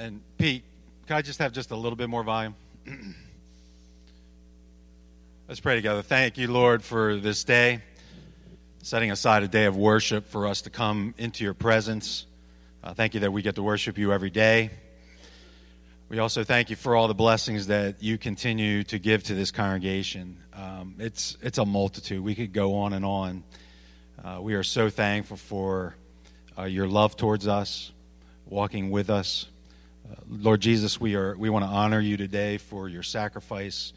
And Pete, can I just have just a little bit more volume? Let's pray together. Thank you, Lord, for this day, setting aside a day of worship for us to come into your presence. Uh, thank you that we get to worship you every day. We also thank you for all the blessings that you continue to give to this congregation. Um, it's, it's a multitude. We could go on and on. Uh, we are so thankful for uh, your love towards us, walking with us. Lord Jesus, we, are, we want to honor you today for your sacrifice,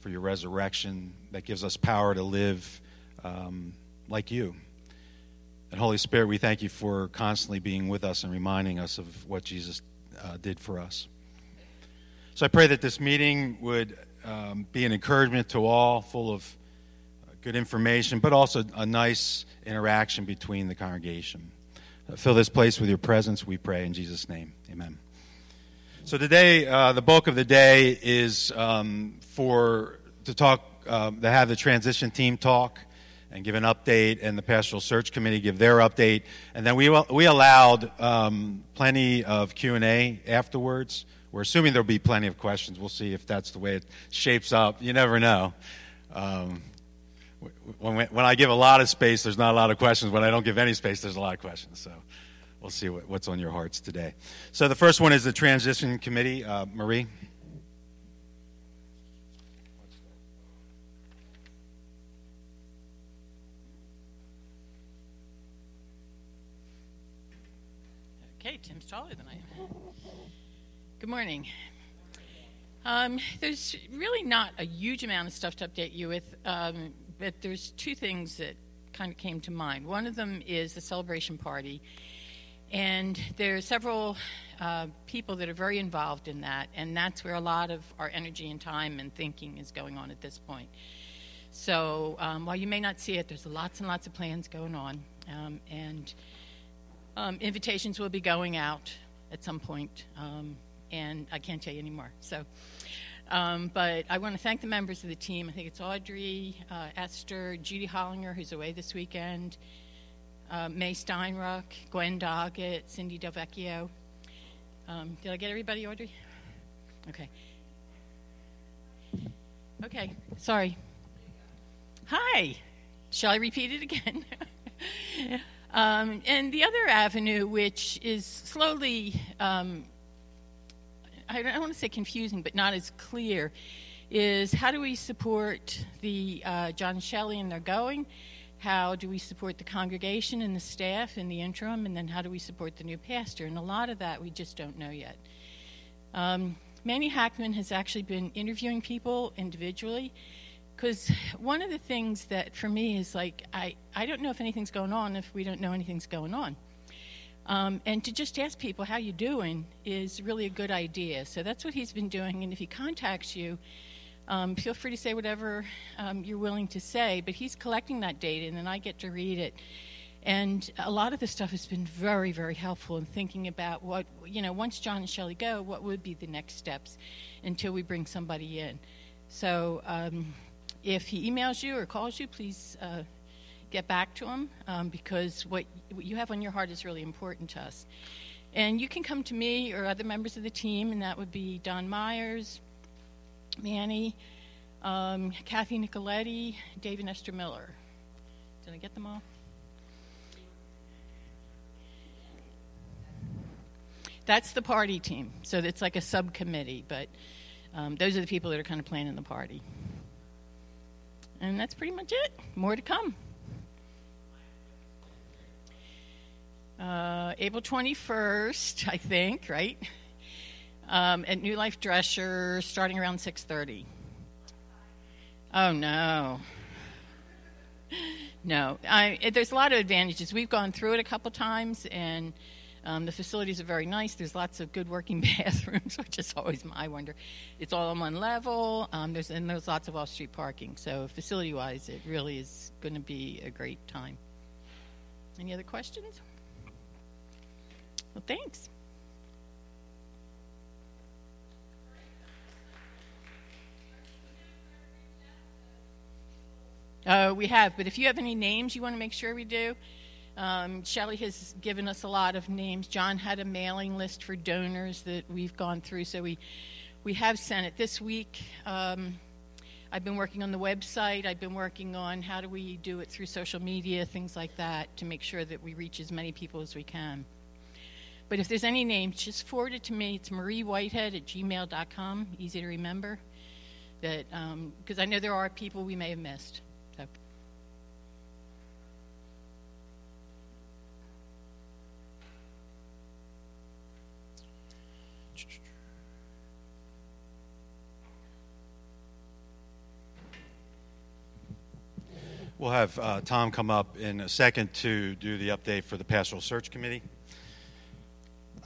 for your resurrection that gives us power to live um, like you. And Holy Spirit, we thank you for constantly being with us and reminding us of what Jesus uh, did for us. So I pray that this meeting would um, be an encouragement to all, full of uh, good information, but also a nice interaction between the congregation. Uh, fill this place with your presence, we pray in Jesus' name. Amen. So today, uh, the bulk of the day is um, for to talk, uh, to have the transition team talk and give an update, and the pastoral search committee give their update, and then we we allowed um, plenty of Q and A afterwards. We're assuming there'll be plenty of questions. We'll see if that's the way it shapes up. You never know. Um, when, when I give a lot of space, there's not a lot of questions. When I don't give any space, there's a lot of questions. So we'll see what, what's on your hearts today. So the first one is the transition committee. Uh, Marie. Okay, Tim's taller than I am. Good morning. Um, there's really not a huge amount of stuff to update you with, um, but there's two things that kind of came to mind. One of them is the celebration party, and there are several uh, people that are very involved in that, and that's where a lot of our energy and time and thinking is going on at this point. So um, while you may not see it, there's lots and lots of plans going on, um, and um, invitations will be going out at some point, um, and I can't tell you anymore. So, um, but I want to thank the members of the team. I think it's Audrey, uh, Esther, Judy Hollinger, who's away this weekend, uh, May Steinruck, Gwen Doggett, Cindy Delvecchio. Um, did I get everybody, Audrey? Okay. Okay, sorry. Hi. Shall I repeat it again? Um, and the other avenue, which is slowly, um, I don't want to say confusing, but not as clear, is how do we support the uh, John Shelley and their going? How do we support the congregation and the staff in the interim? And then how do we support the new pastor? And a lot of that we just don't know yet. Um, Manny Hackman has actually been interviewing people individually because one of the things that for me is like I, I don't know if anything's going on if we don't know anything's going on um, and to just ask people how you doing is really a good idea so that's what he's been doing and if he contacts you um, feel free to say whatever um, you're willing to say but he's collecting that data and then i get to read it and a lot of the stuff has been very very helpful in thinking about what you know once john and shelley go what would be the next steps until we bring somebody in so um, if he emails you or calls you, please uh, get back to him um, because what, what you have on your heart is really important to us. And you can come to me or other members of the team, and that would be Don Myers, Manny, um, Kathy Nicoletti, David Esther Miller. Did I get them all? That's the party team. So it's like a subcommittee, but um, those are the people that are kind of planning the party. And that's pretty much it. More to come. Uh, April 21st, I think, right? Um, at New Life Dresher starting around 6:30. Oh no, no. I, there's a lot of advantages. We've gone through it a couple times, and um, the facilities are very nice. There's lots of good working bathrooms, which is always my wonder. It's all on one level. Um, there's and there's lots of off-street parking. So facility-wise, it really is going to be a great time. Any other questions? Well, thanks. Uh, we have, but if you have any names you want to make sure we do, Um, Shelley has given us a lot of names. John had a mailing list for donors that we've gone through, so we we have sent it this week. Um, I've been working on the website. I've been working on how do we do it through social media, things like that, to make sure that we reach as many people as we can. But if there's any names, just forward it to me. It's mariewhitehead at gmail.com, easy to remember. That Because um, I know there are people we may have missed. We'll have uh, Tom come up in a second to do the update for the Pastoral Search Committee.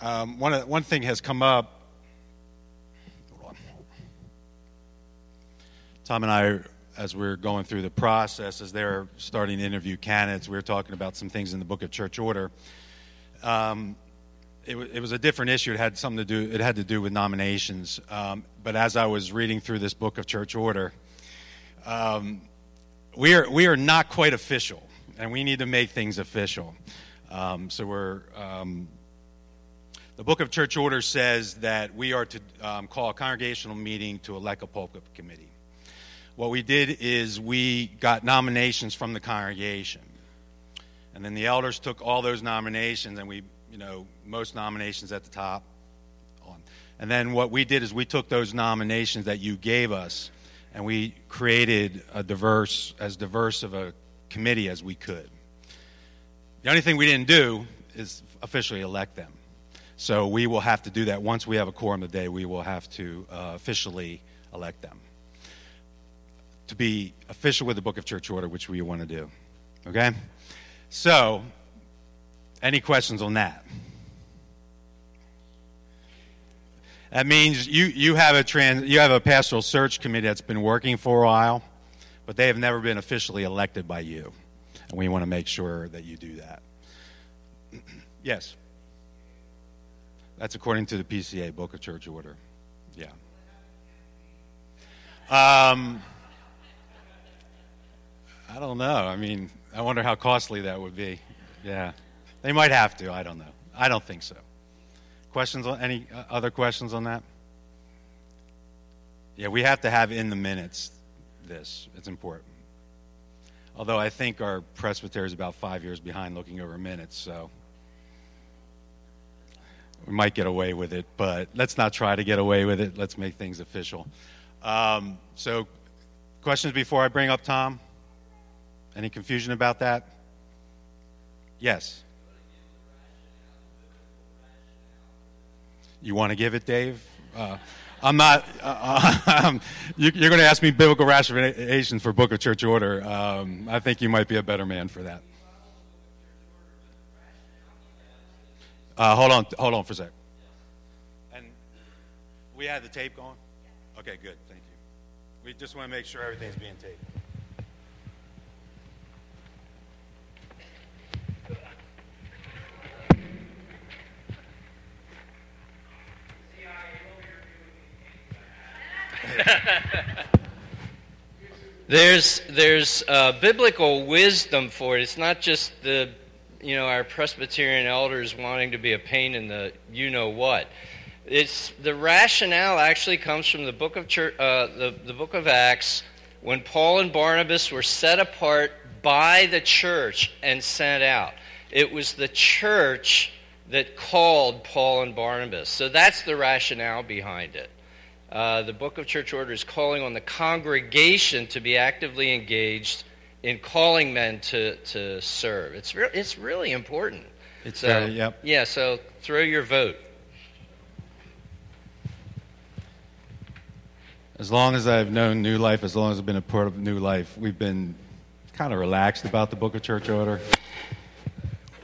Um, one, one thing has come up. Tom and I, as we're going through the process, as they're starting to interview candidates, we were talking about some things in the Book of Church Order. Um, it, it, was a different issue. It had something to do. It had to do with nominations. Um, but as I was reading through this Book of Church Order, um, we are we are not quite official, and we need to make things official. Um, so we're um, the book of church order says that we are to um, call a congregational meeting to elect a pulpit committee. What we did is we got nominations from the congregation, and then the elders took all those nominations, and we, you know, most nominations at the top. And then what we did is we took those nominations that you gave us, and we created a diverse, as diverse of a committee as we could. The only thing we didn't do is officially elect them. So we will have to do that. Once we have a quorum today, we will have to uh, officially elect them. To be official with the Book of Church Order, which we want to do. Okay? So, any questions on that? That means you, you, have a trans, you have a pastoral search committee that's been working for a while, but they have never been officially elected by you. And we want to make sure that you do that. yes? That's according to the PCA, Book of Church Order. Yeah. Um, I don't know. I mean, I wonder how costly that would be. Yeah. They might have to. I don't know. I don't think so. Questions on any uh, other questions on that? Yeah, we have to have in the minutes this. It's important. Although I think our presbytery is about five years behind looking over minutes, so we might get away with it, but let's not try to get away with it. Let's make things official. Um, so, questions before I bring up Tom? Any confusion about that? Yes. You want to give it, Dave? Uh, I'm not. Uh, um, you, are going to ask me biblical rationalization for Book of Church Order. Um, I think you might be a better man for that. Uh, hold on, hold on for a sec. And we had the tape going. Okay, good. Thank you. We just want to make sure everything's being taped. there's there's uh, biblical wisdom for it. It's not just the you know, our Presbyterian elders wanting to be a pain in the you know what. It's the rationale actually comes from the book of church, uh, the, the book of Acts when Paul and Barnabas were set apart by the church and sent out. It was the church that called Paul and Barnabas. So that's the rationale behind it. Uh, the book of church order is calling on the congregation to be actively engaged in calling men to, to serve. It's, re- it's really important. It's so, very, yep. Yeah, so throw your vote. As long as I've known New Life, as long as I've been a part of New Life, we've been kind of relaxed about the Book of Church Order.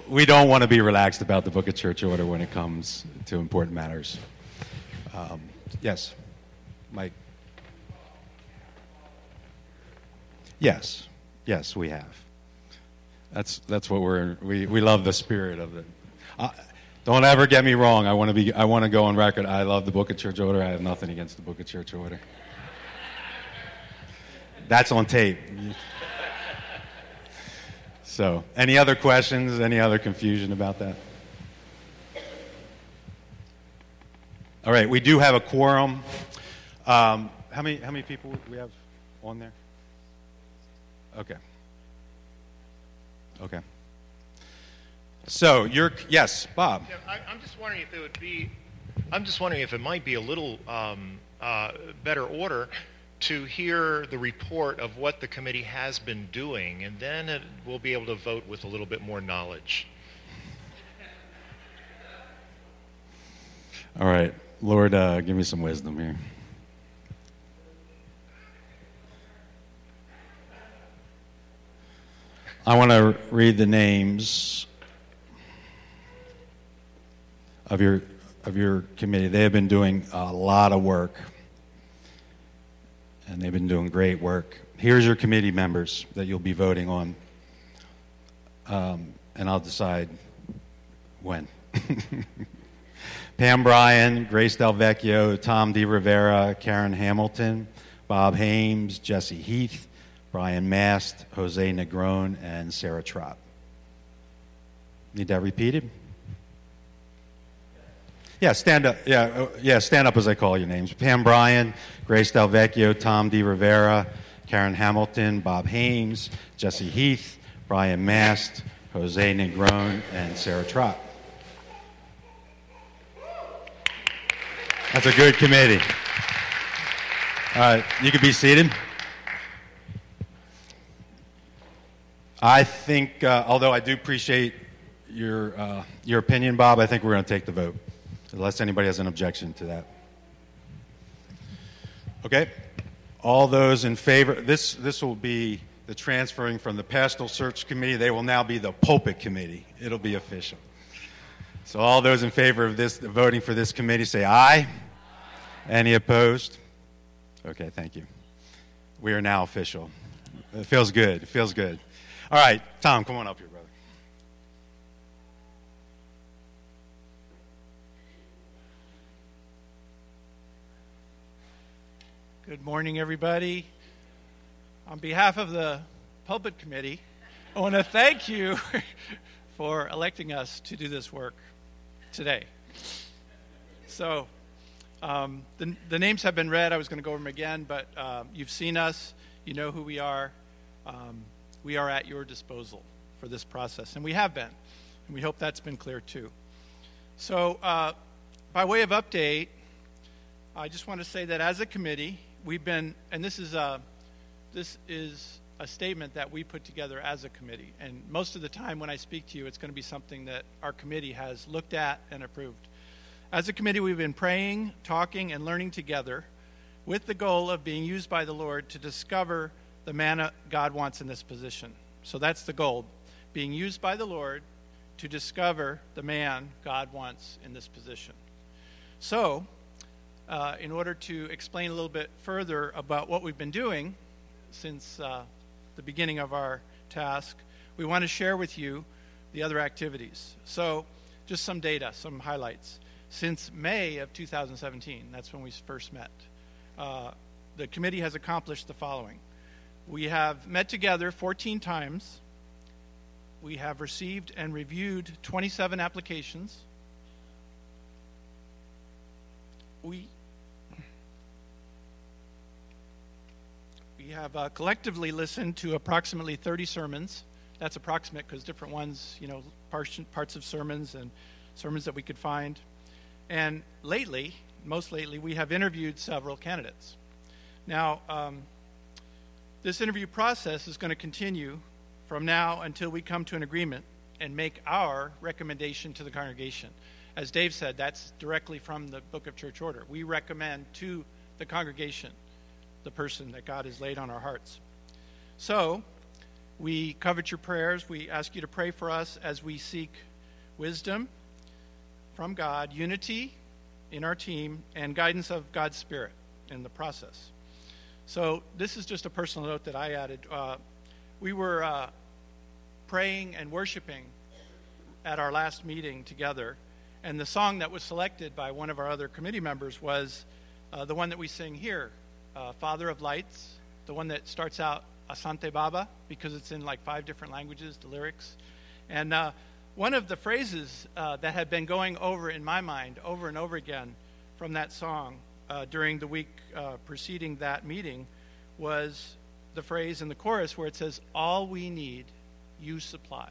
We don't want to be relaxed about the Book of Church Order when it comes to important matters. Um, yes, Mike. Yes. Yes, we have. That's that's what we're we we love the spirit of it. Uh, don't ever get me wrong. I want to be I want to go on record. I love the Book of Church Order. I have nothing against the Book of Church Order. That's on tape. So, any other questions? Any other confusion about that? All right, we do have a quorum. Um, how many how many people do we have on there? Okay. Okay. So you're yes, Bob. Yeah, I, I'm just wondering if it would be. I'm just wondering if it might be a little um, uh, better order to hear the report of what the committee has been doing, and then it, we'll be able to vote with a little bit more knowledge. All right, Lord, uh, give me some wisdom here. I want to read the names of your of your committee. They have been doing a lot of work, and they've been doing great work. Here's your committee members that you'll be voting on, um, and I'll decide when. Pam Bryan, Grace Delvecchio, Tom D. Rivera, Karen Hamilton, Bob Hames, Jesse Heath, Brian Mast, Jose Negron, and Sarah Trott. Need that repeated? Yeah, stand up. Yeah, uh, yeah, stand up as I call your names. Pam Bryan, Grace Del Vecchio, Tom Di Rivera, Karen Hamilton, Bob Hames, Jesse Heath, Brian Mast, Jose Negron, and Sarah Trott. That's a good committee. All right, you can be seated. I think, uh, although I do appreciate your, uh, your opinion, Bob, I think we're going to take the vote, unless anybody has an objection to that. Okay? All those in favor, this, this will be the transferring from the pastoral search committee. They will now be the pulpit committee. It'll be official. So, all those in favor of this, voting for this committee, say aye. Any opposed? Okay, thank you. We are now official. It feels good. It feels good. All right, Tom, come on up here, brother. Good morning, everybody. On behalf of the Pulpit Committee, I want to thank you for electing us to do this work today. So, um, the, the, names have been read. I was going to go over them again, but um, you've seen us. You know who we are. Um, we are at your disposal for this process, and we have been. And we hope that's been clear too. So, uh, by way of update, I just want to say that as a committee, we've been, and this is a, this is a statement that we put together as a committee. And most of the time when I speak to you, it's going to be something that our committee has looked at and approved. As a committee, we've been praying, talking, and learning together with the goal of being used by the Lord to discover the man God wants in this position. So that's the goal being used by the Lord to discover the man God wants in this position. So, uh, in order to explain a little bit further about what we've been doing since uh, the beginning of our task, we want to share with you the other activities. So, just some data, some highlights. Since May of 2017, that's when we first met, uh, the committee has accomplished the following. We have met together 14 times. We have received and reviewed 27 applications. We we have uh, collectively listened to approximately 30 sermons. That's approximate because different ones, you know, parts, parts of sermons and sermons that we could find. And lately, most lately, we have interviewed several candidates. Now, um, this interview process is going to continue from now until we come to an agreement and make our recommendation to the congregation. As Dave said, that's directly from the Book of Church Order. We recommend to the congregation the person that God has laid on our hearts. So, we covet your prayers. We ask you to pray for us as we seek wisdom from God, unity in our team, and guidance of God's Spirit in the process. So this is just a personal note that I added. Uh, we were uh, praying and worshiping at our last meeting together, and the song that was selected by one of our other committee members was uh, the one that we sing here, uh, "Father of Lights," the one that starts out, Asante Baba because it's in like five different languages, the lyrics. And uh, one of the phrases uh, that had been going over in my mind over and over again from that song uh, during the week uh, preceding that meeting was the phrase in the chorus where it says, All we need, you supply.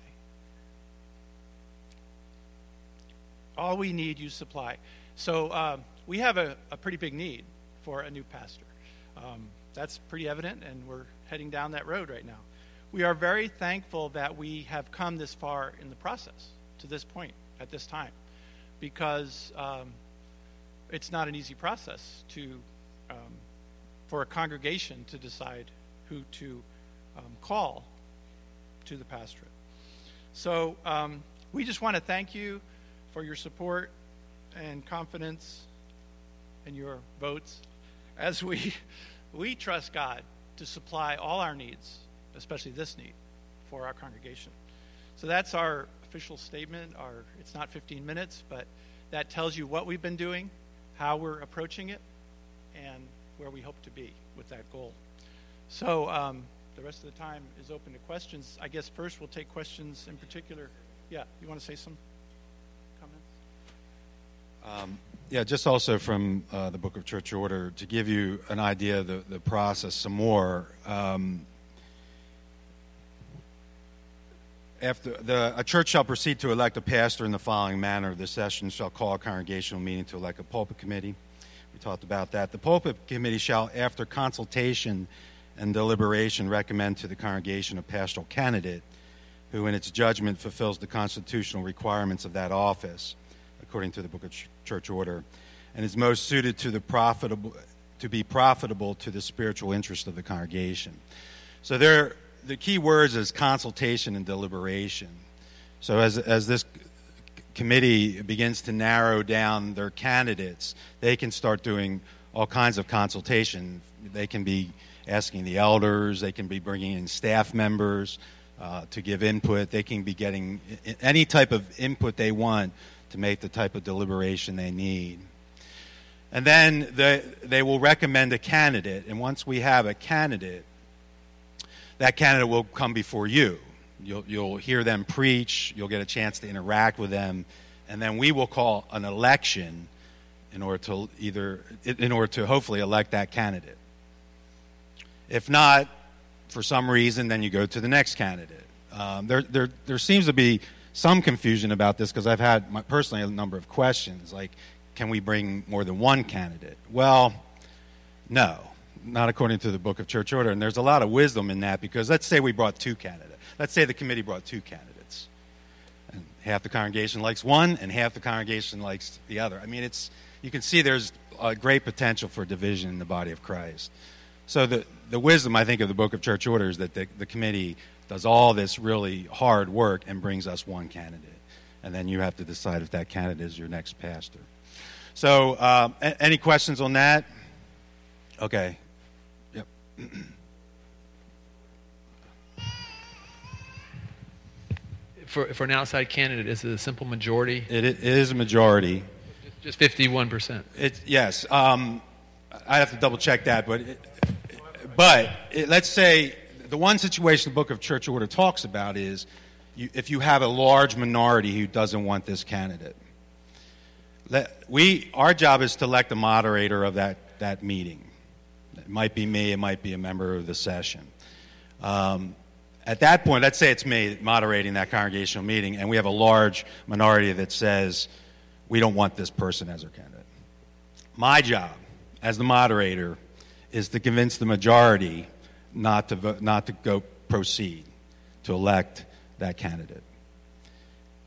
All we need, you supply. So um, we have a, a, pretty big need for a new pastor. Um, that's pretty evident, and we're heading down that road right now. We are very thankful that we have come this far in the process to this point at this time because um, it's not an easy process to um, for a congregation to decide who to um, call to the pastorate. So um, we just want to thank you for your support and confidence and your votes as we we trust God to supply all our needs, especially this need for our congregation. So that's our official statement. Our it's not 15 minutes, but that tells you what we've been doing, how we're approaching it, and where we hope to be with that goal. So um, the rest of the time is open to questions. I guess first we'll take questions in particular. Yeah, you want to say some comments? Um, yeah, just also from uh, the Book of Church Order to give you an idea of the, the process some more. Um, after the, a church shall proceed to elect a pastor in the following manner. The session shall call a congregational meeting to elect a pulpit committee. We talked about that. The pulpit committee shall, after consultation and deliberation, recommend to the congregation a pastoral candidate who, in its judgment, fulfills the constitutional requirements of that office, according to the Book of Church Order, and is most suited to the profitable to be profitable to the spiritual interest of the congregation. So there the key words is consultation and deliberation. So as, as this committee begins to narrow down their candidates, they can start doing all kinds of consultation. They can be asking the elders, they can be bringing in staff members uh, to give input, they can be getting any type of input they want to make the type of deliberation they need. And then the, they will recommend a candidate, and once we have a candidate, that candidate will come before you. You'll, you'll hear them preach, you'll get a chance to interact with them, and then we will call an election in order to either in order to hopefully elect that candidate. If not, for some reason, then you go to the next candidate. Um, there, there, there seems to be some confusion about this because I've had my, personally a number of questions like, can we bring more than one candidate? Well, no not according to the book of church order. And there's a lot of wisdom in that because let's say we brought two candidates. Let's say the committee brought two candidates. And half the congregation likes one and half the congregation likes the other. I mean, it's, you can see there's a great potential for division in the body of Christ. So the, the wisdom, I think, of the book of church order is that the, the committee does all this really hard work and brings us one candidate. And then you have to decide if that candidate is your next pastor. So, um, any questions on that? Okay. for, for an outside candidate, is it a simple majority? It, it is a majority. Just 51%. It, yes. Um, I have to double check that, but, it, but it, let's say the one situation the Book of Church Order talks about is you, if you have a large minority who doesn't want this candidate. Let, we, our job is to elect a moderator of that, that meeting. It might be me, it might be a member of the session. Um, at that point, let's say it's me moderating that congregational meeting, and we have a large minority that says, we don't want this person as our candidate. My job as the moderator is to convince the majority not to, vote, not to go proceed to elect that candidate.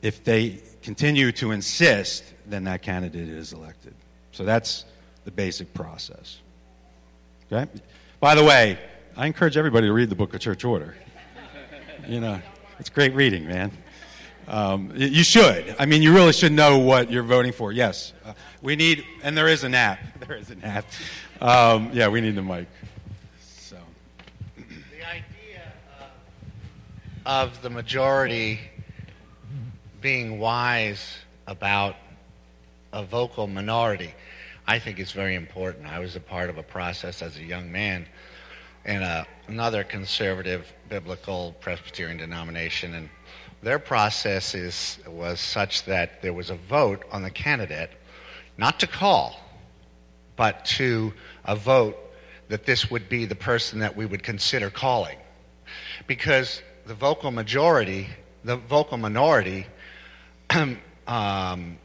If they continue to insist, then that candidate is elected. So that's the basic process. Okay? By the way, I encourage everybody to read the book of Church Order. You know, it's great reading, man. Um, you should. I mean, you really should know what you're voting for. Yes. Uh, we need, and there is an app. There is an app. Um, yeah, we need the mic. So. The idea of, of the majority being wise about a vocal minority I think it's very important. I was a part of a process as a young man in a, another conservative biblical Presbyterian denomination, and their process is, was such that there was a vote on the candidate, not to call, but to a vote that this would be the person that we would consider calling. Because the vocal majority, the vocal minority, um,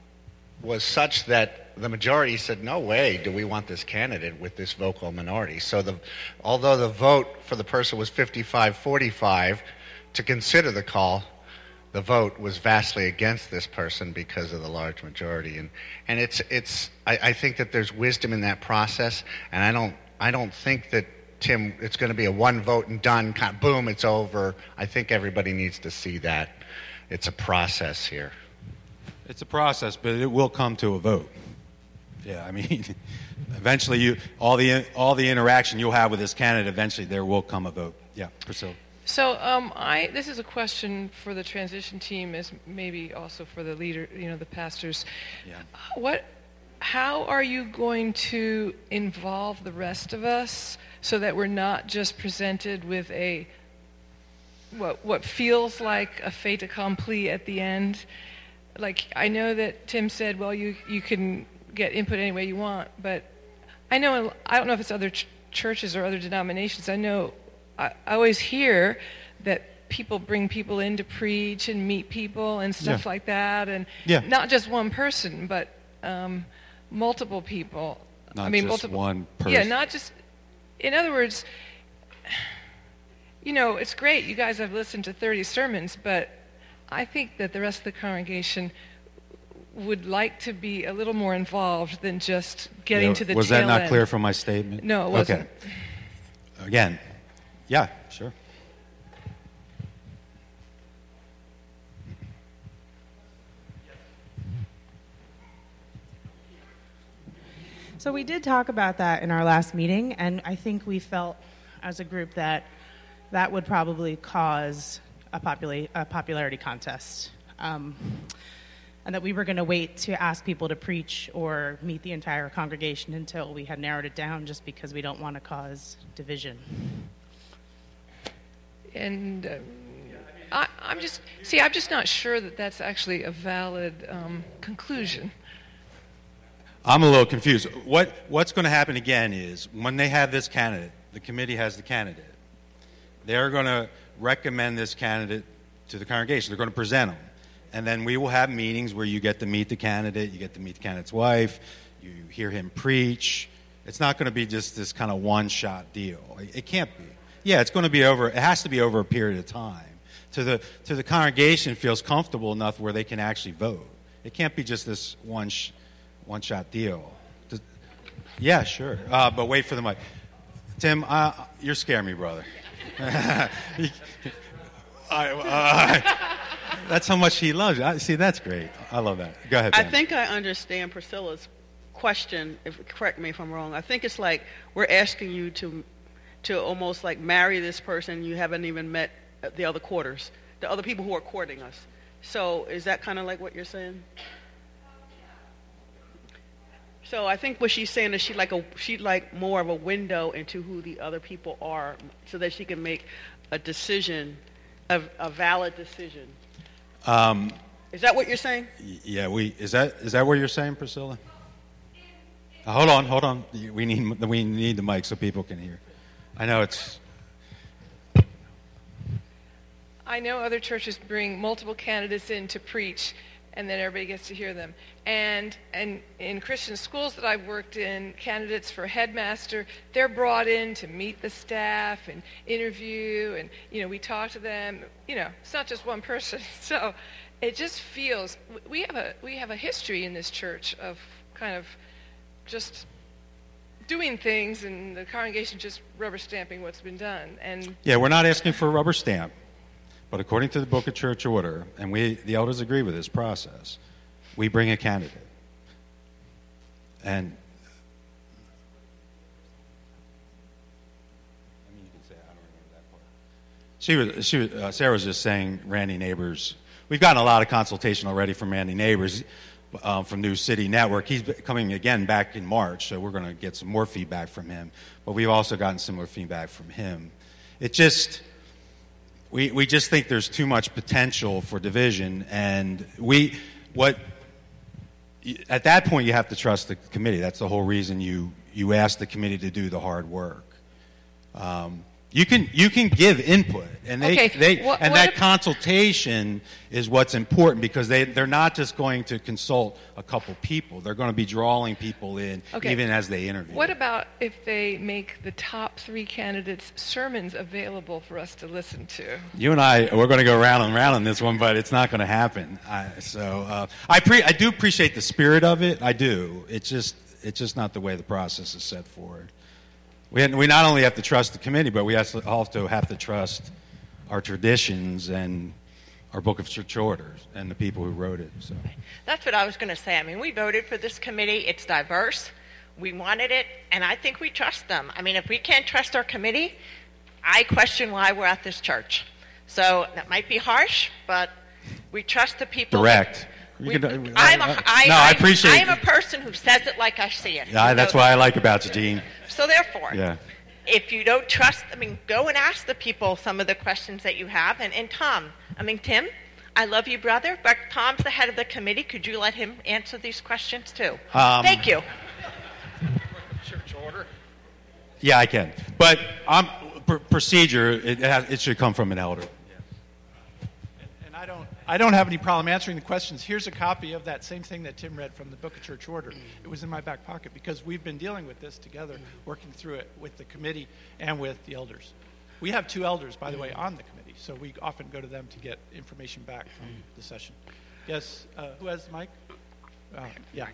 was such that the majority said, no way do we want this candidate with this vocal minority. So the, although the vote for the person was 55-45 to consider the call, the vote was vastly against this person because of the large majority. And, and it's, it's, I, I think that there's wisdom in that process, and I don't, I don't think that Tim, it's going to be a one vote and done, kind of, boom, it's over. I think everybody needs to see that it's a process here. It's a process, but it will come to a vote. Yeah, I mean, eventually, you all the all the interaction you'll have with this candidate, eventually there will come a vote. Yeah, Priscilla. So um, I this is a question for the transition team, as maybe also for the leader, you know, the pastors. Yeah. What, how are you going to involve the rest of us so that we're not just presented with a what what feels like a fait accompli at the end? Like I know that Tim said, well, you you can get input any way you want, but I know I don't know if it's other ch- churches or other denominations. I know I, I, always hear that people bring people in to preach and meet people and stuff Yeah. like that, and Yeah. not just one person, but um, multiple people. Not I mean, just multiple. one person. Yeah, not just. In other words, you know, it's great. You guys have listened to 30 sermons, but I think that the rest of the congregation would like to be a little more involved than just getting Yeah, to the was tail that not end. clear from my statement? No, it wasn't. Okay. Again, yeah, sure. So we did talk about that in our last meeting, and I think we felt as a group that that would probably cause a, popula- a popularity contest. Um, and that we were going to wait to ask people to preach or meet the entire congregation until we had narrowed it down just because we don't want to cause division. And um, I, I'm just, see, I'm just not sure that that's actually a valid um, conclusion. I'm a little confused. What, what's going to happen again is when they have this candidate, the committee has the candidate, they're going to recommend this candidate to the congregation. They're going to present them. And then we will have meetings where you get to meet the candidate, you get to meet the candidate's wife, you hear him preach. It's not going to be just this kind of one shot deal. It can't be. Yeah, it's going to be over, it has to be over a period of time. To the, to the congregation feels comfortable enough where they can actually vote. It can't be just this one, sh- one shot deal. Does- yeah, sure. Uh, but wait for the mic. Tim, uh, you're scaring me, brother. I, uh, that's how much he loves you. I, see, that's great. I love that. Go ahead. I think I understand Priscilla's question. If correct me if I'm wrong. I think it's like we're asking you to to almost like marry this person you haven't even met the other quarters, the other people who are courting us. So is that kind of like what you're saying? So I think what she's saying is she like a she like more of a window into who the other people are, so that she can make a decision, a, a valid decision. Um, Is that what you're saying? yeah, we is that is that what you're saying, Priscilla? Uh, hold on, hold on. We need we need the mic so people can hear. I know it's I know other churches bring multiple candidates in to preach, and then everybody gets to hear them. And, and in Christian schools that I've worked in, candidates for headmaster, they're brought in to meet the staff and interview, and you know we talk to them. You know, it's not just one person. So it just feels we have a we have a history in this church of kind of just doing things, and the congregation just rubber stamping what's been done. And yeah. We're not asking for a rubber stamp, but according to the Book of Church Order, and we the elders agree with this process, we bring a candidate, and She was, she was, uh, Sarah was just saying Randy Nabors. We've gotten a lot of consultation already from Randy Nabors. um, from New City Network. He's coming again back in March, so we're going to get some more feedback from him. But we've also gotten similar feedback from him. It just, we, we just think there's too much potential for division, and we, what, at that point, you have to trust the committee. That's the whole reason you, you ask the committee to do the hard work. Um, you can you can give input, and they, Okay, they what- and what that if- consultation is what's important because they they're not just going to consult a couple people. They're going to be drawing people in Okay. even as they interview. What about if they make the top three candidates' sermons available for us to listen to? You and I, we're going to go round and round on this one, but it's not going to happen. I, so uh, I, pre- I do appreciate the spirit of it. I do. It's just, it's just not the way the process is set forward. We, we not only have to trust the committee, but we also have to trust our traditions and our Book of Church Orders and the people who wrote it. So. That's what I was going to say. I mean, we voted for this committee. It's diverse. We wanted it, and I think we trust them. I mean, if we can't trust our committee, I question why we're at this church. So that might be harsh, but we trust the people. Direct. We, can- I'm a, I- I, no, I appreciate I'm a person who says it like I see it. Yeah, that's know what I like about you, Dean. So therefore, Yeah. if you don't trust, I mean, go and ask the people some of the questions that you have. And, and Tom, I mean, Tim, I love you, brother, but Tom's the head of the committee. Could you let him answer these questions too? Um, Thank you. Church order. Yeah, I can. But um, pr- procedure, it, has, it should come from an elder. I don't, have any problem answering the questions. Here's a copy of that same thing that Tim read from the Book of Church Order. It was in my back pocket because we've been dealing with this together, working through it with the committee and with the elders. We have two elders, by the way, on the committee, so we often go to them to get information back from the session. Yes, uh, who has the mic? Uh, yeah.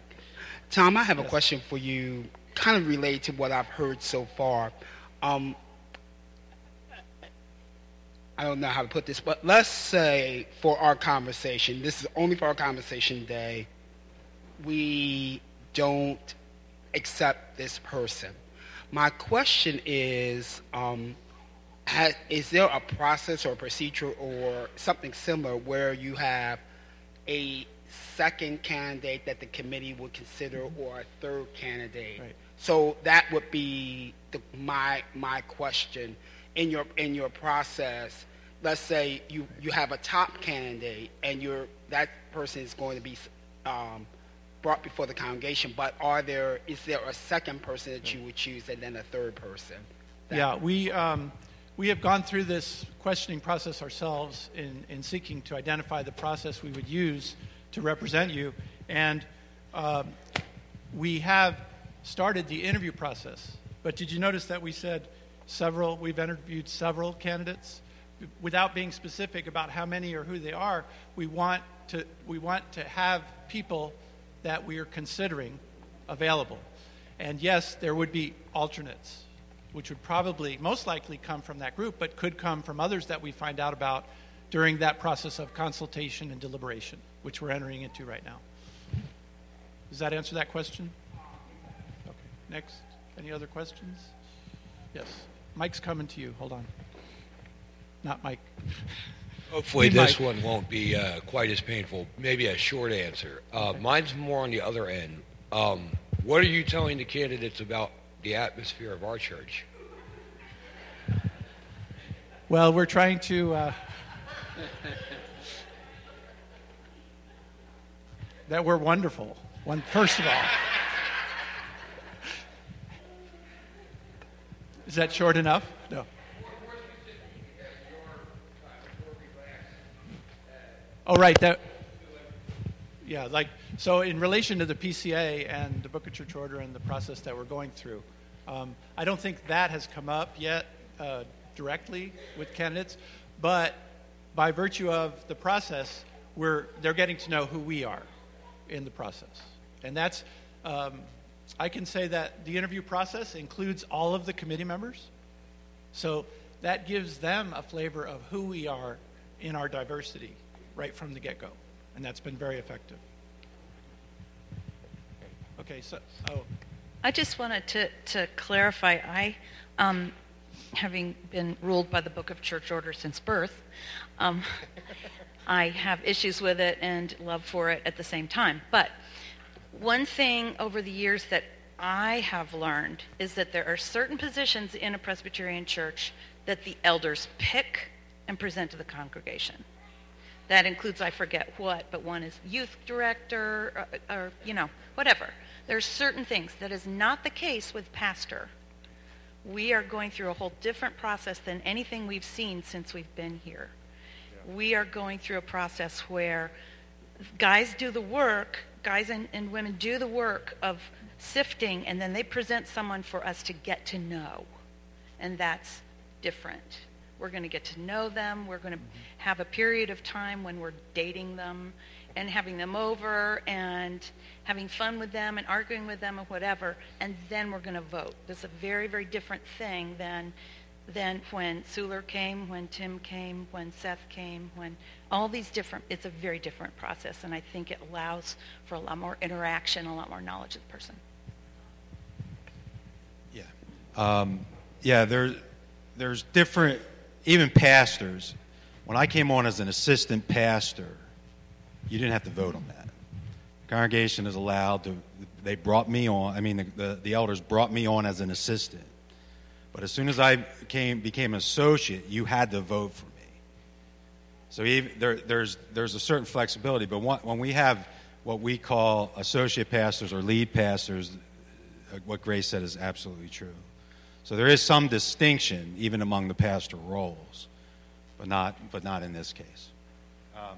Tom, I have a question for you, kind of related to what I've heard so far. Um, I don't know how to put this, but let's say for our conversation, this is only for our conversation day, we don't accept this person. My question is um, has, is there a process or a procedure or something similar where you have a second candidate that the committee would consider or a third candidate? Right. So that would be the, my my question in your in your process. Let's say you, you have a top candidate and you're that person is going to be um, brought before the congregation. But are there is there a second person that you would choose and then a third person? Yeah, we, um, we have gone through this questioning process ourselves in, in seeking to identify the process we would use to represent you. And um, we have started the interview process. But did you notice that we said several, we've interviewed several candidates? Without being specific about how many or who they are, we want to, we want to have people that we are considering available. And yes, there would be alternates, which would probably most likely come from that group, but could come from others that we find out about during that process of consultation and deliberation, which we're entering into right now. Does that answer that question? Okay. Next. Any other questions? Yes. Mike's coming to you. Hold on. Not Mike. Hopefully, this Mike. one won't be uh, quite as painful. Maybe a short answer. Uh, mine's more on the other end. Um, what are you telling the candidates about the atmosphere of our church? Well, we're trying to. Uh, that we're wonderful. One, first of all. Is that short enough? No. Oh, right. That. Yeah, like so. In relation to the PCA and the Book of Church Order and the process that we're going through, um, I don't think that has come up yet uh, directly with candidates, but by virtue of the process, we're they're getting to know who we are in the process, and that's. Um, I can say that the interview process includes all of the committee members, so that gives them a flavor of who we are in our diversity right from the get go. And that's been very effective. Okay, so, oh, I just wanted to, to clarify. I, um, having been ruled by the Book of Church Order since birth, um, I have issues with it and love for it at the same time. But one thing over the years that I have learned is that there are certain positions in a Presbyterian church that the elders pick and present to the congregation. That includes, I forget what, but one is youth director or, or you know, whatever. There are certain things. That is not the case with pastor. We are going through a whole different process than anything we've seen since we've been here. Yeah. We are going through a process where guys do the work, guys and, and women do the work of sifting, and then they present someone for us to get to know. And that's different. We're going to get to know them. We're going to have a period of time when we're dating them and having them over and having fun with them and arguing with them or whatever, and then we're going to vote. That's a very, very different thing than than when Suler came, when Tim came, when Seth came, when all these different, it's a very different process, and I think it allows for a lot more interaction, a lot more knowledge of the person. Yeah. Um, yeah, there, there's different, even pastors. When I came on as an assistant pastor, you didn't have to vote on that. The congregation is allowed to, they brought me on, I mean, the, the, the elders brought me on as an assistant. But as soon as I became, became associate, you had to vote for me. So even, there, there's, there's a certain flexibility. But when we have what we call associate pastors or lead pastors, uh, what Grace said is absolutely true. So there is some distinction even among the pastor roles, but not, but not in this case. Um,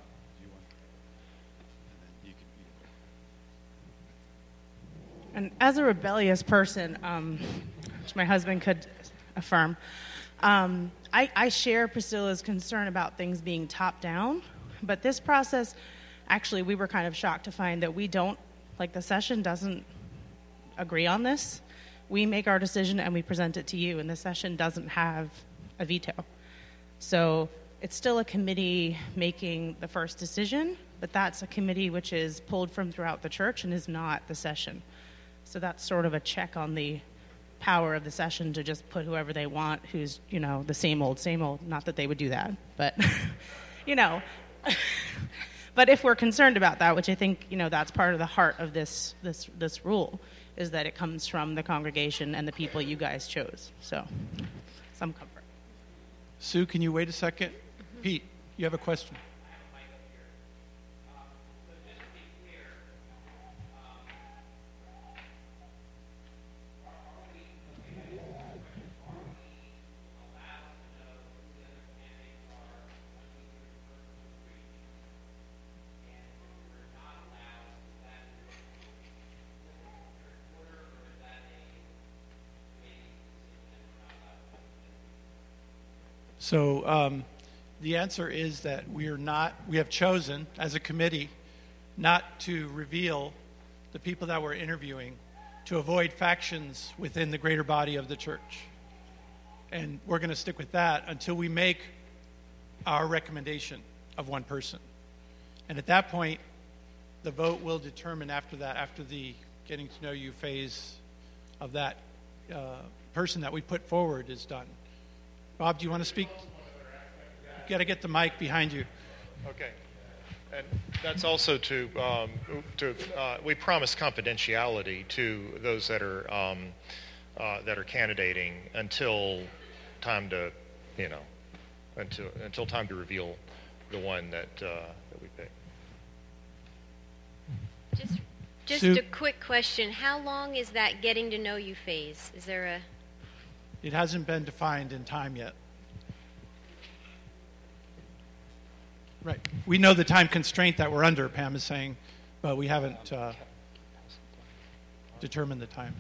and as a rebellious person, um, which my husband could affirm, um, I, I share Priscilla's concern about things being top down, but this process, actually, we were kind of shocked to find that we don't, like the session doesn't agree on this we make our decision and we present it to you, and the session doesn't have a veto. So it's still a committee making the first decision, but that's a committee which is pulled from throughout the church and is not the session. So that's sort of a check on the power of the session to just put whoever they want who's, you know, the same old, same old. Not that they would do that, but, you know. but if we're concerned about that, which I think, you know, that's part of the heart of this, this, this rule, is that it comes from the congregation and the people you guys chose. So, some comfort. Sue, can you wait a 2nd Pete, you have a question. So um, the answer is that we are not, we have chosen as a committee not to reveal the people that we're interviewing to avoid factions within the greater body of the church. And we're going to stick with that until we make our recommendation of one person. And at that point, the vote will determine after that, after the getting to know you phase of that uh, person that we put forward is done. Bob, do you want to speak? You've got to get the mic behind you. Okay. And that's also to, um, to uh, we promise confidentiality to those that are, um, uh, that are candidating until time to, you know, until, until time to reveal the one that, uh, that we pick. Just, just Sue? a quick question. How long is that getting to know you phase? Is there a it hasn't been defined in time yet. Right. We know the time constraint that we're under, Pam is saying, but we haven't uh, determined the time.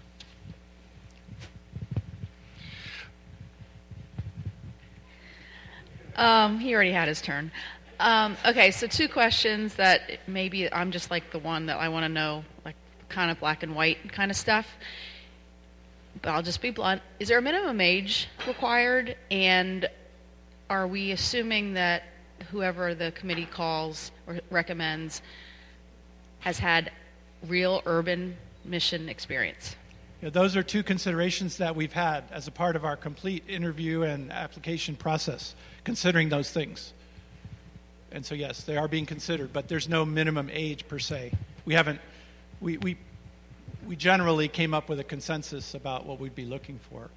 Um, he already had his turn. Um, okay, so two questions that maybe I'm just like the one that I want to know, like kind of black and white kind of stuff but I'll just be blunt. Is there a minimum age required? And are we assuming that whoever the committee calls or recommends has had real urban mission experience? Yeah, those are two considerations that we've had as a part of our complete interview and application process, considering those things. and so yes, they are being considered, but there's no minimum age per se. We haven't, we, we, we generally came up with a consensus about what we'd be looking for.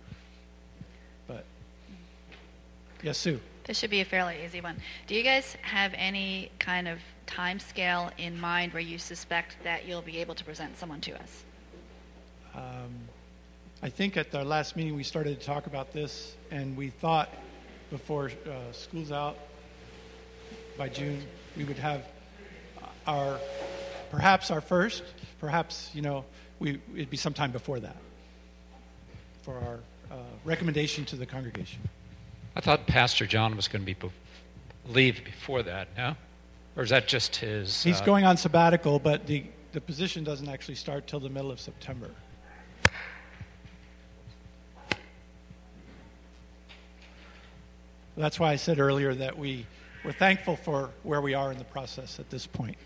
But, yes, Sue. This should be a fairly easy one. Do you guys have any kind of time scale in mind where you suspect that you'll be able to present someone to us? Um, I think at our last meeting we started to talk about this, and we thought before uh, school's out by June we would have our perhaps our first, perhaps you know we it'd be sometime before that for our uh, recommendation to the congregation. I thought Pastor John was going to be be- leave before that. No, or is that just his? He's uh, going on sabbatical, but the the position doesn't actually start till the middle of September. That's why I said earlier that we, we're thankful for where we are in the process at this point.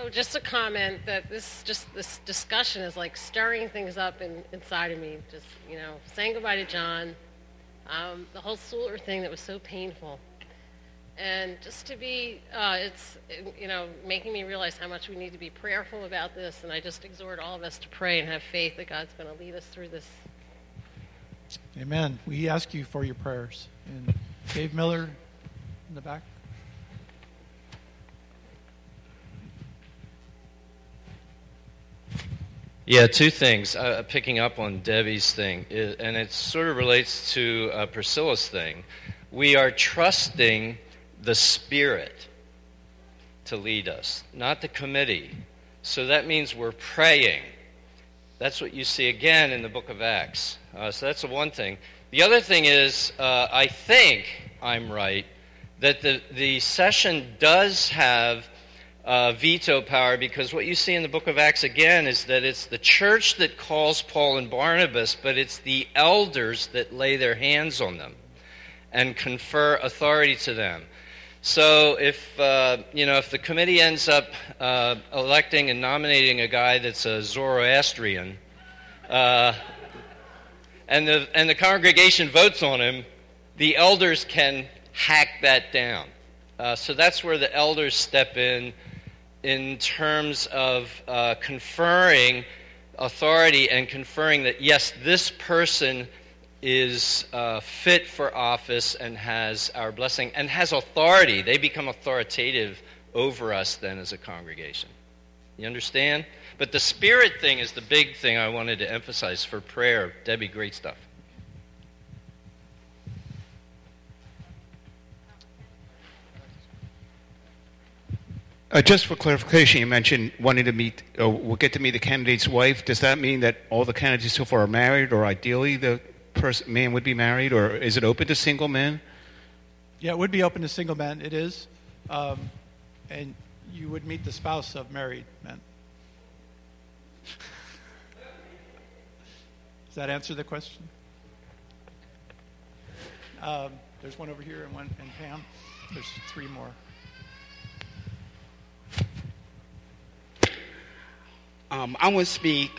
Oh, just a comment that this just this discussion is like stirring things up in, inside of me. Just you know, saying goodbye to John, um, the whole Suler thing that was so painful, and just to be, uh, it's you know, making me realize how much we need to be prayerful about this. And I just exhort all of us to pray and have faith that God's going to lead us through this. Amen. We ask you for your prayers. And Dave Miller in the back. Yeah, two things. Uh, picking up on Debbie's thing, and it sort of relates to uh, Priscilla's thing. We are trusting the Spirit to lead us, not the committee. So that means we're praying. That's what you see again in the book of Acts. Uh, so that's the one thing. The other thing is, uh, I think I'm right, that the, the session does have uh, veto power because what you see in the book of Acts again is that it's the church that calls Paul and Barnabas, but it's the elders that lay their hands on them and confer authority to them. So if uh, you know if the committee ends up uh, electing and nominating a guy that's a Zoroastrian, uh, and the and the congregation votes on him, the elders can hack that down. Uh, so that's where the elders step in in terms of uh, conferring authority and conferring that yes, this person is uh, fit for office and has our blessing and has authority. They become authoritative over us then as a congregation. You understand? But the spirit thing is the big thing I wanted to emphasize for prayer. Debbie, great stuff. Uh, just for clarification, you mentioned wanting to meet, uh, we'll get to meet the candidate's wife. Does that mean that all the candidates so far are married, or ideally the person, man would be married, or is it open to single men? Yeah, it would be open to single men. It is. Um, and you would meet the spouse of married men. Does that answer the question? Um, there's one over here and one and Pam. There's three more. Um, I want to speak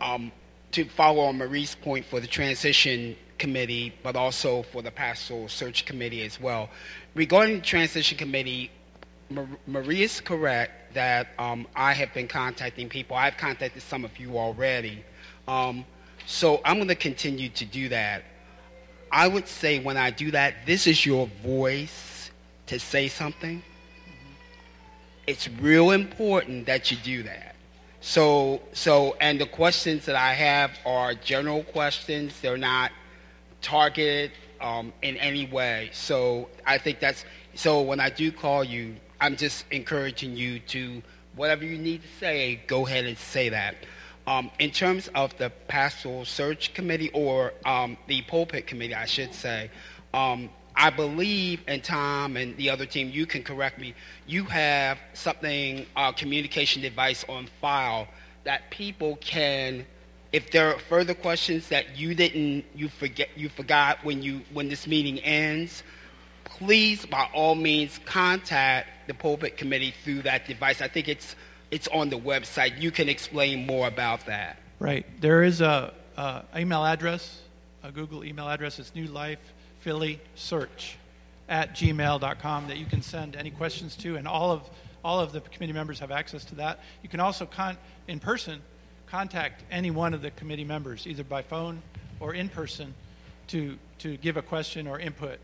um, to follow on Marie's point for the transition committee, but also for the pastoral search committee as well. Regarding the transition committee, Mar- Marie is correct that um, I have been contacting people. I've contacted some of you already. Um, so I'm going to continue to do that. I would say when I do that, this is your voice to say something. It's real important that you do that. So, so, and the questions that I have are general questions. They're not targeted um, in any way. So, I think that's so. When I do call you, I'm just encouraging you to whatever you need to say, go ahead and say that. Um, in terms of the pastoral search committee or um, the pulpit committee, I should say, um, I believe, and Tom and the other team, you can correct me, you have something, a communication device on file that people can, if there are further questions that you didn't, you forget, you forgot when you when this meeting ends, please, by all means, contact the pulpit committee through that device. I think it's it's on the website. You can explain more about that. Right. There is a, a email address a Google email address. It's New Life Philly Search at gmail.com that you can send any questions to, and all of all of the committee members have access to that. You can also, con- in person, contact any one of the committee members, either by phone or in person, to, to give a question or input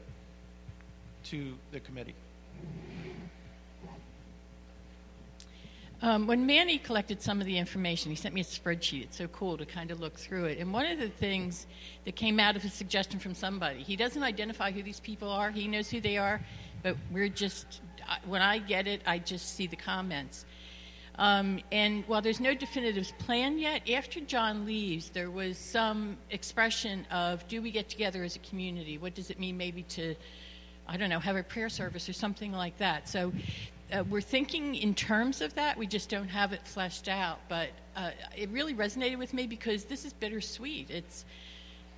to the committee. Um, when Manny collected some of the information, he sent me a spreadsheet. It's so cool to kind of look through it. And one of the things that came out of a suggestion from somebody, he doesn't identify who these people are. He knows who they are, but we're just, when I get it, I just see the comments. Um, and while there's no definitive plan yet, after John leaves, there was some expression of do we get together as a community? What does it mean maybe to, I don't know, have a prayer service or something like that? So uh, we're thinking in terms of that. We just don't have it fleshed out. But uh, it really resonated with me because this is bittersweet. It's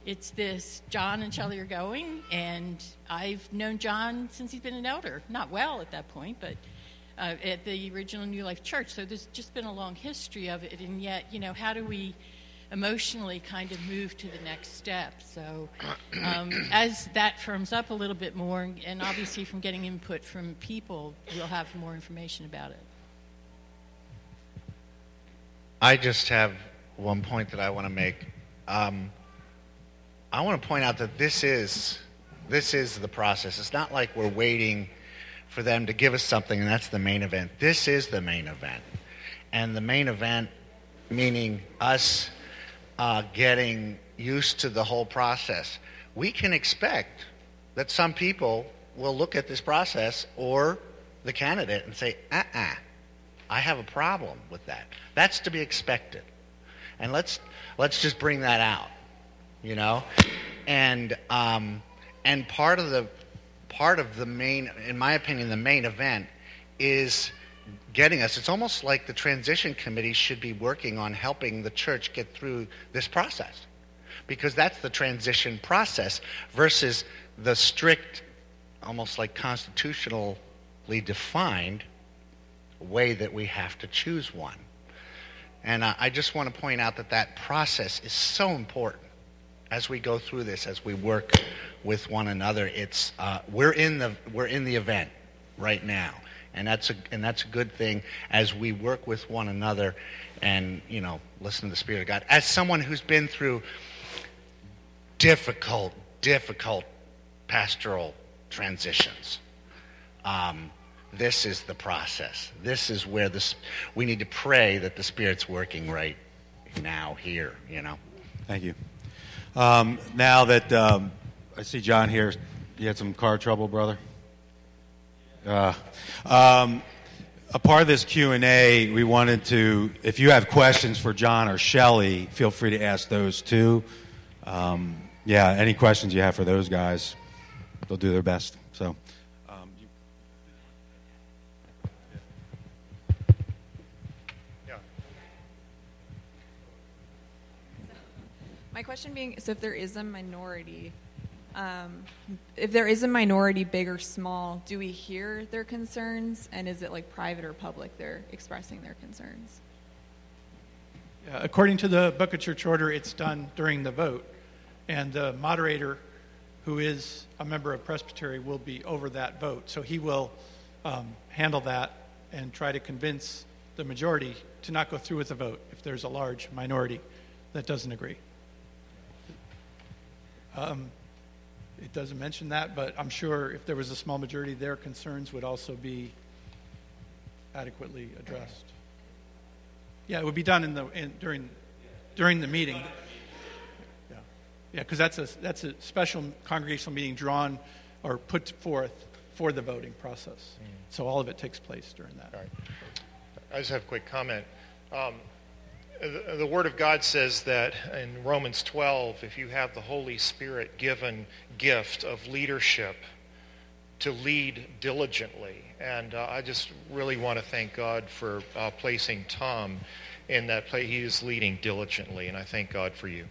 it's this John and Shelley are going, and I've known John since he's been an elder. Not well at that point, but uh, at the original New Life Church. So there's just been a long history of it, and yet, you know, how do we emotionally kind of move to the next step? So um, as that firms up a little bit more, and obviously from getting input from people, we'll have more information about it. I just have one point that I want to make. Um, I want to point out that this is this is the process. It's not like we're waiting for them to give us something and that's the main event. This is the main event. And the main event, meaning us uh, getting used to the whole process. We can expect that some people will look at this process or the candidate and say, uh uh-uh, uh, I have a problem with that. That's to be expected. And let's, let's just bring that out, you know? And, um, and part of the part of the main, in my opinion, the main event is getting us. It's almost like the transition committee should be working on helping the church get through this process because that's the transition process versus the strict, almost like constitutionally defined way that we have to choose one. And I just want to point out that that process is so important as we go through this, as we work with one another. It's uh, we're in the we're in the event right now, and that's a and that's a good thing as we work with one another, and you know listen to the Spirit of God. As someone who's been through difficult, difficult pastoral transitions. Um, this is the process. This is where this we need to pray that the Spirit's working right now here. You know. Thank you. Um, now that um, I see John here, you had some car trouble, brother. Uh, um, a part of this Q and A, we wanted to, if you have questions for John or Shelley, feel free to ask those too. Um, yeah, any questions you have for those guys, they'll do their best. So. My question being so if there is a minority, um, if there is a minority, big or small, do we hear their concerns? And is it like private or public they're expressing their concerns? Yeah, according to the Book of Church Order, it's done during the vote. And the moderator, who is a member of Presbytery, will be over that vote. So he will um, handle that and try to convince the majority to not go through with the vote if there's a large minority that doesn't agree. Um, it doesn't mention that, but I'm sure if there was a small majority, their concerns would also be adequately addressed. Yeah, it would be done in the in, during during the meeting. Yeah, yeah, because that's a that's a special congregational meeting drawn or put forth for the voting process. Mm. So all of it takes place during that. Right. I just have a quick comment. Um, the, Word of God says that in Romans 12, if you have the Holy Spirit given gift of leadership, to lead diligently. And uh, I just really want to thank God for uh, placing Tom in that place. He is leading diligently, and I thank God for you.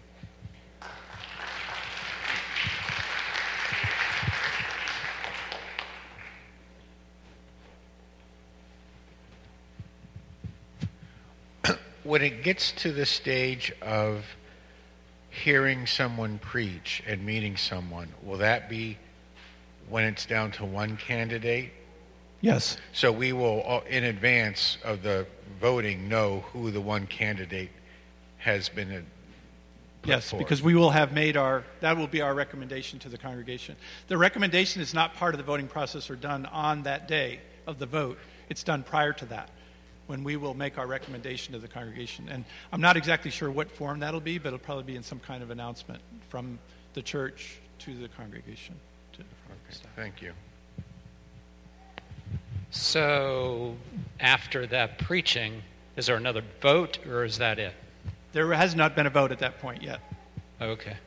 When it gets to the stage of hearing someone preach and meeting someone, will that be when it's down to one candidate? Yes. So we will, uh, in advance of the voting, know who the one candidate has been. uh, put Yes, forward. because we will have made our, that will be our recommendation to the congregation. The recommendation is not part of the voting process or done on that day of the vote. It's done prior to that, when we will make our recommendation to the congregation. And I'm not exactly sure what form that'll be, but it'll probably be in some kind of announcement from the church to the congregation. To the staff. Thank you. So after that preaching, is there another vote or is that it? There has not been a vote at that point yet. Okay.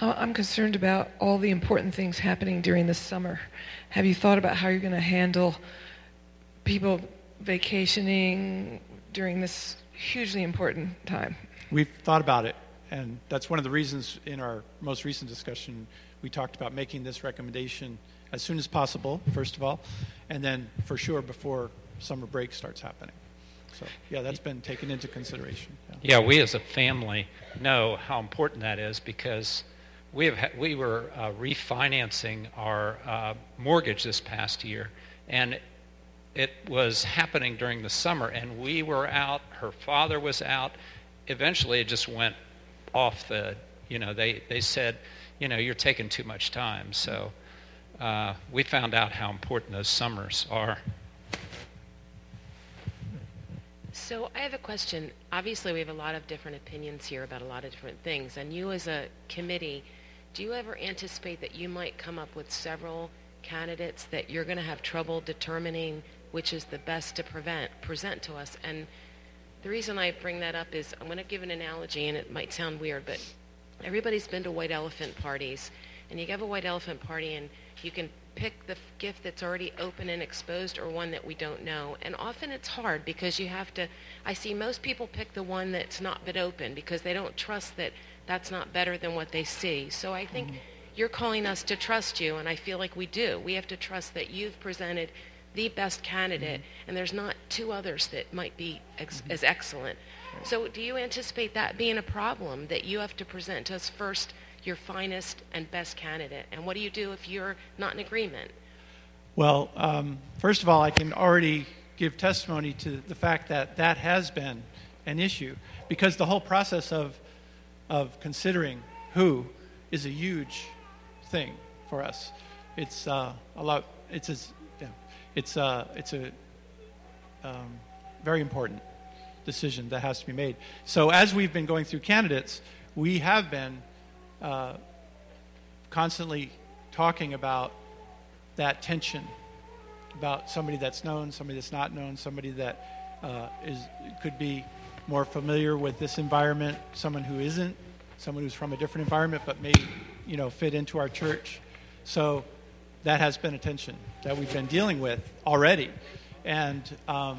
I'm concerned about all the important things happening during the summer. Have you thought about how you're going to handle people vacationing during this hugely important time? We've thought about it, and that's one of the reasons in our most recent discussion we talked about making this recommendation as soon as possible, first of all, and then for sure before summer break starts happening. So, yeah, that's been taken into consideration. Yeah, we as a family know how important that is because we have ha- we were uh, refinancing our uh, mortgage this past year, and it was happening during the summer, and we were out. Her father was out. Eventually, it just went off the. You know, they they said, you know, you're taking too much time. So uh, we found out how important those summers are. So I have a question. Obviously, we have a lot of different opinions here about a lot of different things. And you, as a committee, do you ever anticipate that you might come up with several candidates that you're going to have trouble determining which is the best to prevent, present to us? And the reason I bring that up is I'm going to give an analogy, and it might sound weird, but everybody's been to white elephant parties, and you have a white elephant party, and you can pick the gift that's already open and exposed or one that we don't know. And often it's hard because you have to. I see most people pick the one that's not been open because they don't trust that that's not better than what they see. So I think mm-hmm. you're calling us to trust you, and I feel like we do. We have to trust that you've presented the best candidate, mm-hmm. and there's not two others that might be ex- mm-hmm. as excellent. So, do you anticipate that being a problem that you have to present to us first your finest and best candidate? And what do you do if you're not in agreement? Well, um, first of all, I can already give testimony to the fact that that has been an issue because the whole process of, of considering who is a huge thing for us. It's uh, a lot. It's a, yeah, it's a, it's a um, very important decision that has to be made. So as we've been going through candidates, we have been uh, constantly talking about that tension about somebody that's known, somebody that's not known, somebody that uh, is could be more familiar with this environment, someone who isn't, someone who's from a different environment but may, you know, fit into our church. So that has been a tension that we've been dealing with already, and um,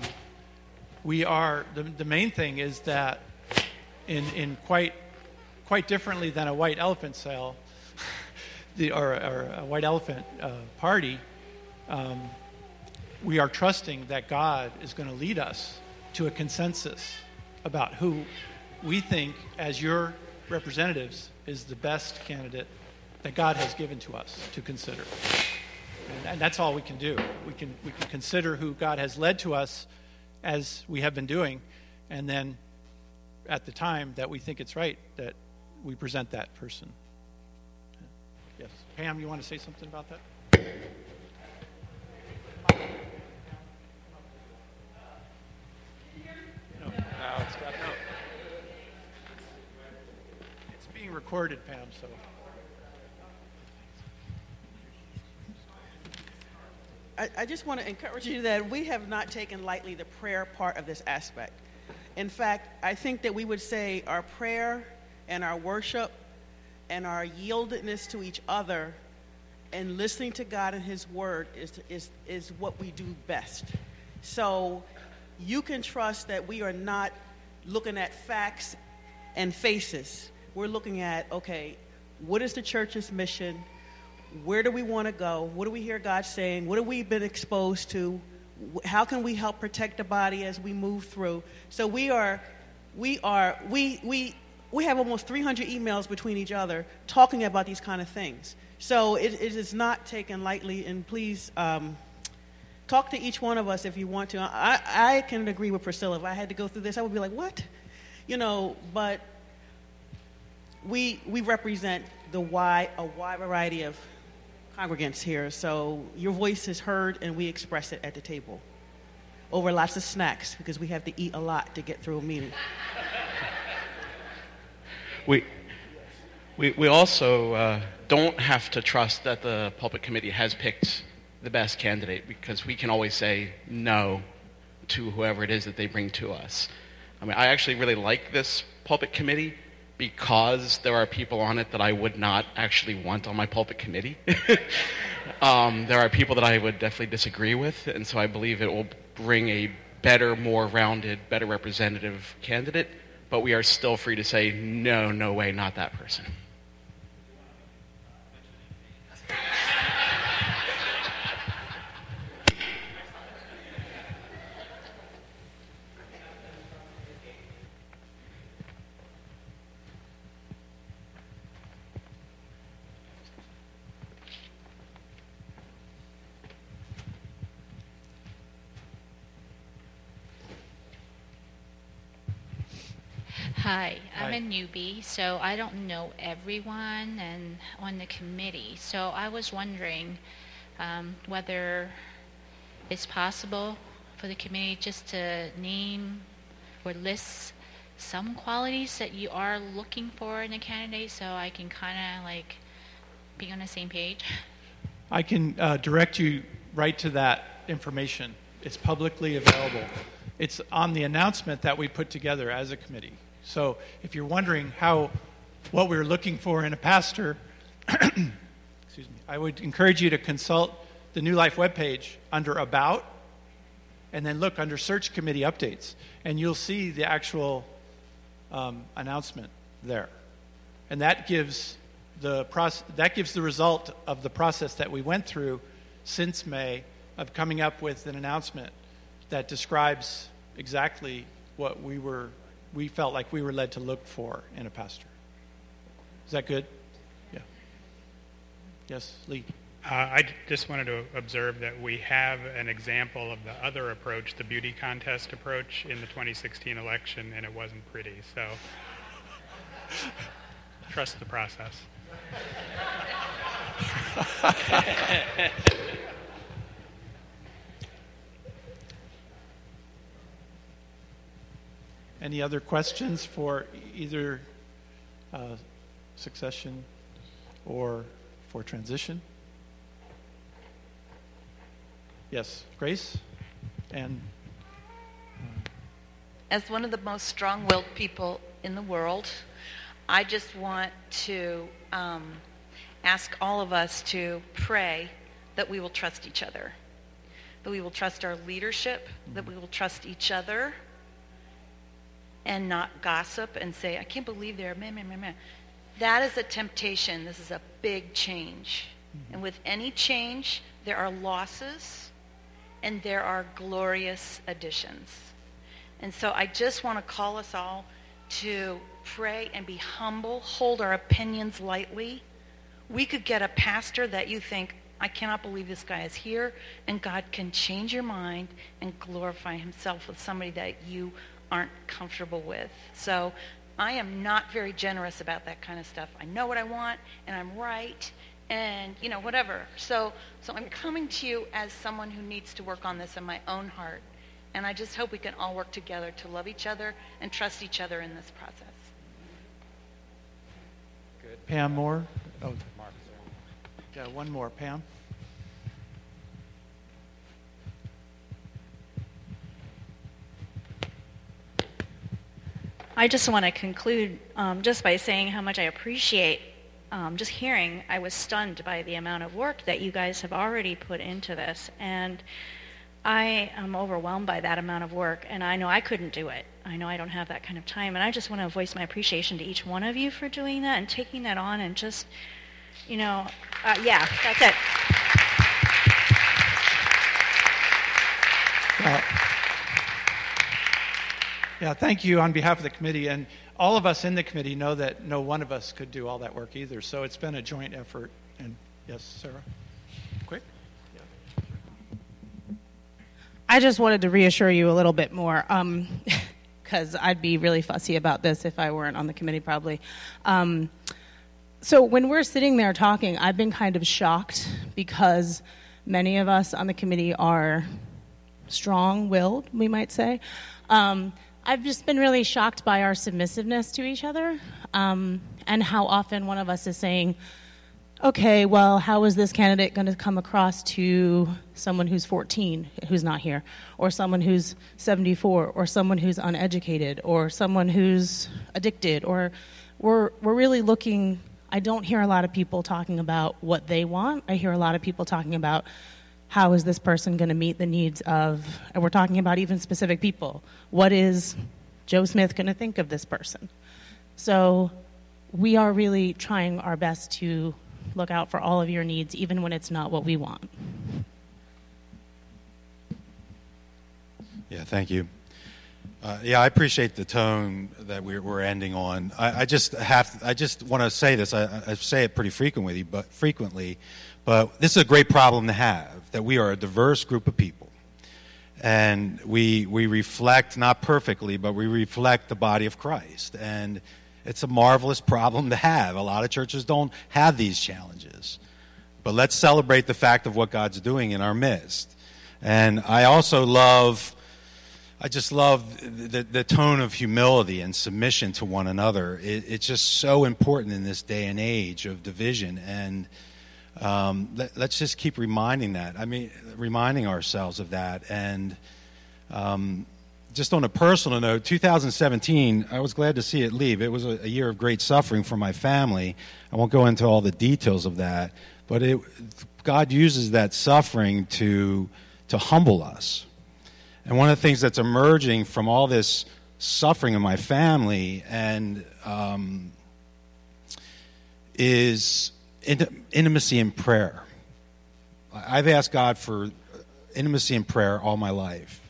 we are the, the main thing is that in in quite quite differently than a white elephant sale, the, or, or a white elephant uh, party, um, we are trusting that God is going to lead us to a consensus about who we think, as your representatives, is the best candidate that God has given to us to consider. And, and that's all we can do. We can, we can consider who God has led to us as we have been doing, and then at the time that we think it's right, that we present that person. Yes. Pam, you want to say something about that? No, it's got no. It's being recorded, Pam, so. I, I just want to encourage you that we have not taken lightly the prayer part of this aspect. In fact, I think that we would say our prayer and our worship and our yieldedness to each other and listening to God and His Word is, is, is what we do best. So you can trust that we are not looking at facts and faces, we're looking at okay, what is the church's mission? Where do we want to go? What do we hear God saying? What have we been exposed to? How can we help protect the body as we move through? So we are, we are, we we we have almost 300 emails between each other talking about these kind of things. So it, it is not taken lightly, and please um, talk to each one of us if you want to. I, I can agree with Priscilla. If I had to go through this, I would be like, what? You know, but we, we represent the wide, a wide variety of congregants here. So your voice is heard, and we express it at the table over lots of snacks because we have to eat a lot to get through a meeting. We, we, we also uh, don't have to trust that the pulpit committee has picked the best candidate because we can always say no to whoever it is that they bring to us. I mean, I actually really like this pulpit committee because there are people on it that I would not actually want on my pulpit committee. um, there are people that I would definitely disagree with, and so I believe it will bring a better, more rounded, better representative candidate but we are still free to say, no, no way, not that person. Hi, I'm Hi. a newbie, so I don't know everyone and on the committee. So I was wondering um, whether it's possible for the committee just to name or list some qualities that you are looking for in a candidate, so I can kind of like be on the same page. I can uh, direct you right to that information. It's publicly available. It's on the announcement that we put together as a committee. So if you're wondering how what we're looking for in a pastor, excuse me, I would encourage you to consult the New Life webpage under About, and then look under Search Committee Updates, and you'll see the actual um, announcement there, and that gives the process, that gives the result of the process that we went through since May of coming up with an announcement that describes exactly what we were we felt like we were led to look for in a pastor. Is that good? Yeah. Yes, Lee. Uh, I just wanted to observe that we have an example of the other approach, the beauty contest approach, in the 2016 election, and it wasn't pretty. So trust the process. Any other questions for either uh, succession or for transition? Yes, Grace? And. Uh, As one of the most strong willed people in the world, I just want to um, ask all of us to pray that we will trust each other, that we will trust our leadership, that we will trust each other and not gossip and say, I can't believe they're meh, meh, meh, meh. That is a temptation. This is a big change. Mm-hmm. And with any change, there are losses and there are glorious additions. And so I just want to call us all to pray and be humble, hold our opinions lightly. We could get a pastor that you think, I cannot believe this guy is here, and God can change your mind and glorify himself with somebody that you aren't comfortable with. So I am not very generous about that kind of stuff. I know what I want and I'm right and you know whatever. So so I'm coming to you as someone who needs to work on this in my own heart. And I just hope we can all work together to love each other and trust each other in this process. Good. Pam Moore. Oh, Yeah, one more. Pam. I just want to conclude um, just by saying how much I appreciate um, just hearing. I was stunned by the amount of work that you guys have already put into this. And I am overwhelmed by that amount of work, and I know I couldn't do it. I know I don't have that kind of time, and I just want to voice my appreciation to each one of you for doing that and taking that on and just, you know, uh, yeah, that's it. Well, yeah, thank you on behalf of the committee. And all of us in the committee know that no one of us could do all that work either. So it's been a joint effort. And yes, Sarah? Quick? I just wanted to reassure you a little bit more, because I'd be really fussy about this if I weren't on the committee, probably. Um, so when we're sitting there talking, I've been kind of shocked because many of us on the committee are strong-willed, we might say. Um, I've just been really shocked by our submissiveness to each other um, and how often one of us is saying, okay, well, how is this candidate going to come across to someone who's 14 who's not here, or someone who's 74, or someone who's uneducated, or someone who's addicted, or we're, we're really looking. I don't hear a lot of people talking about what they want. I hear a lot of people talking about how is this person going to meet the needs of, and we're talking about even specific people. What is Joe Smith going to think of this person? So we are really trying our best to look out for all of your needs, even when it's not what we want. Yeah, thank you. Uh, yeah, I appreciate the tone that we're, we're ending on. I, I just have, I just want to say this. I, I say it pretty frequently, but frequently, but this is a great problem to have that we are a diverse group of people. And we, we reflect, not perfectly, but we reflect the body of Christ. And it's a marvelous problem to have. A lot of churches don't have these challenges. But let's celebrate the fact of what God's doing in our midst. And I also love, I just love the, the tone of humility and submission to one another. It, it's just so important in this day and age of division. And um, let, us just keep reminding that. I mean, reminding ourselves of that. And um, just on a personal note, 2017, I was glad to see it leave. It was a, a, year of great suffering for my family. I won't go into all the details of that, but it, God uses that suffering to to humble us. And one of the things that's emerging from all this suffering in my family and um, is intimacy in prayer. I've asked God for intimacy in prayer all my life,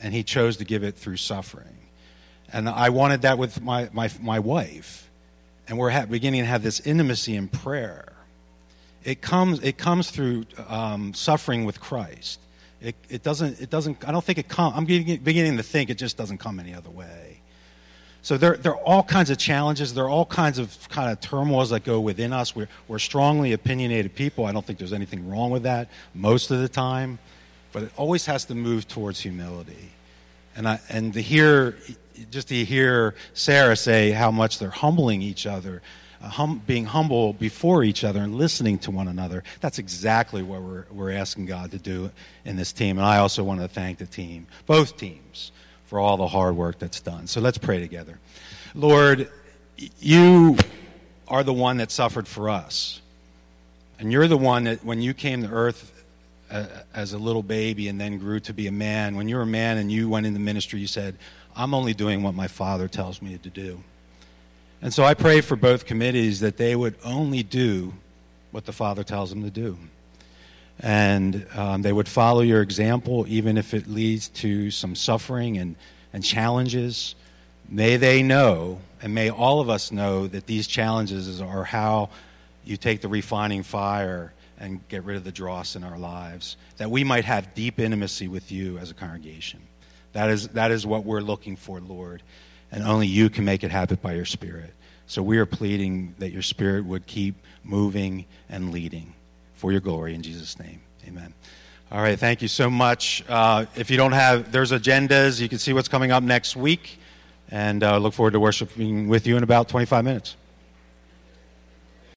and He chose to give it through suffering. And I wanted that with my, my, my wife, and we're ha- beginning to have this intimacy in prayer. It comes, it comes through um, suffering with Christ. It, it, doesn't, it doesn't, I don't think it comes, I'm beginning, beginning to think it just doesn't come any other way. So there, there are all kinds of challenges. There are all kinds of kind of turmoils that go within us. We're, we're strongly opinionated people. I don't think there's anything wrong with that most of the time, but it always has to move towards humility. And, I, and to hear, just to hear Sarah say how much they're humbling each other, uh, hum, being humble before each other and listening to one another, that's exactly what we're, we're asking God to do in this team. And I also want to thank the team, both teams for all the hard work that's done. So let's pray together. Lord, you are the one that suffered for us. And you're the one that, when you came to earth uh, as a little baby and then grew to be a man, when you were a man and you went into ministry, you said, I'm only doing what my father tells me to do. And so I pray for both committees that they would only do what the Father tells them to do and um, they would follow your example, even if it leads to some suffering and, and challenges. May they know, and may all of us know, that these challenges are how you take the refining fire and get rid of the dross in our lives, that we might have deep intimacy with you as a congregation. That is, that is what we're looking for, Lord, and only you can make it happen by your Spirit. So we are pleading that your Spirit would keep moving and leading for your glory in Jesus' name. Amen. All right, thank you so much. Uh, if you don't have, there's agendas. You can see what's coming up next week. And uh, look forward to worshiping with you in about 25 minutes.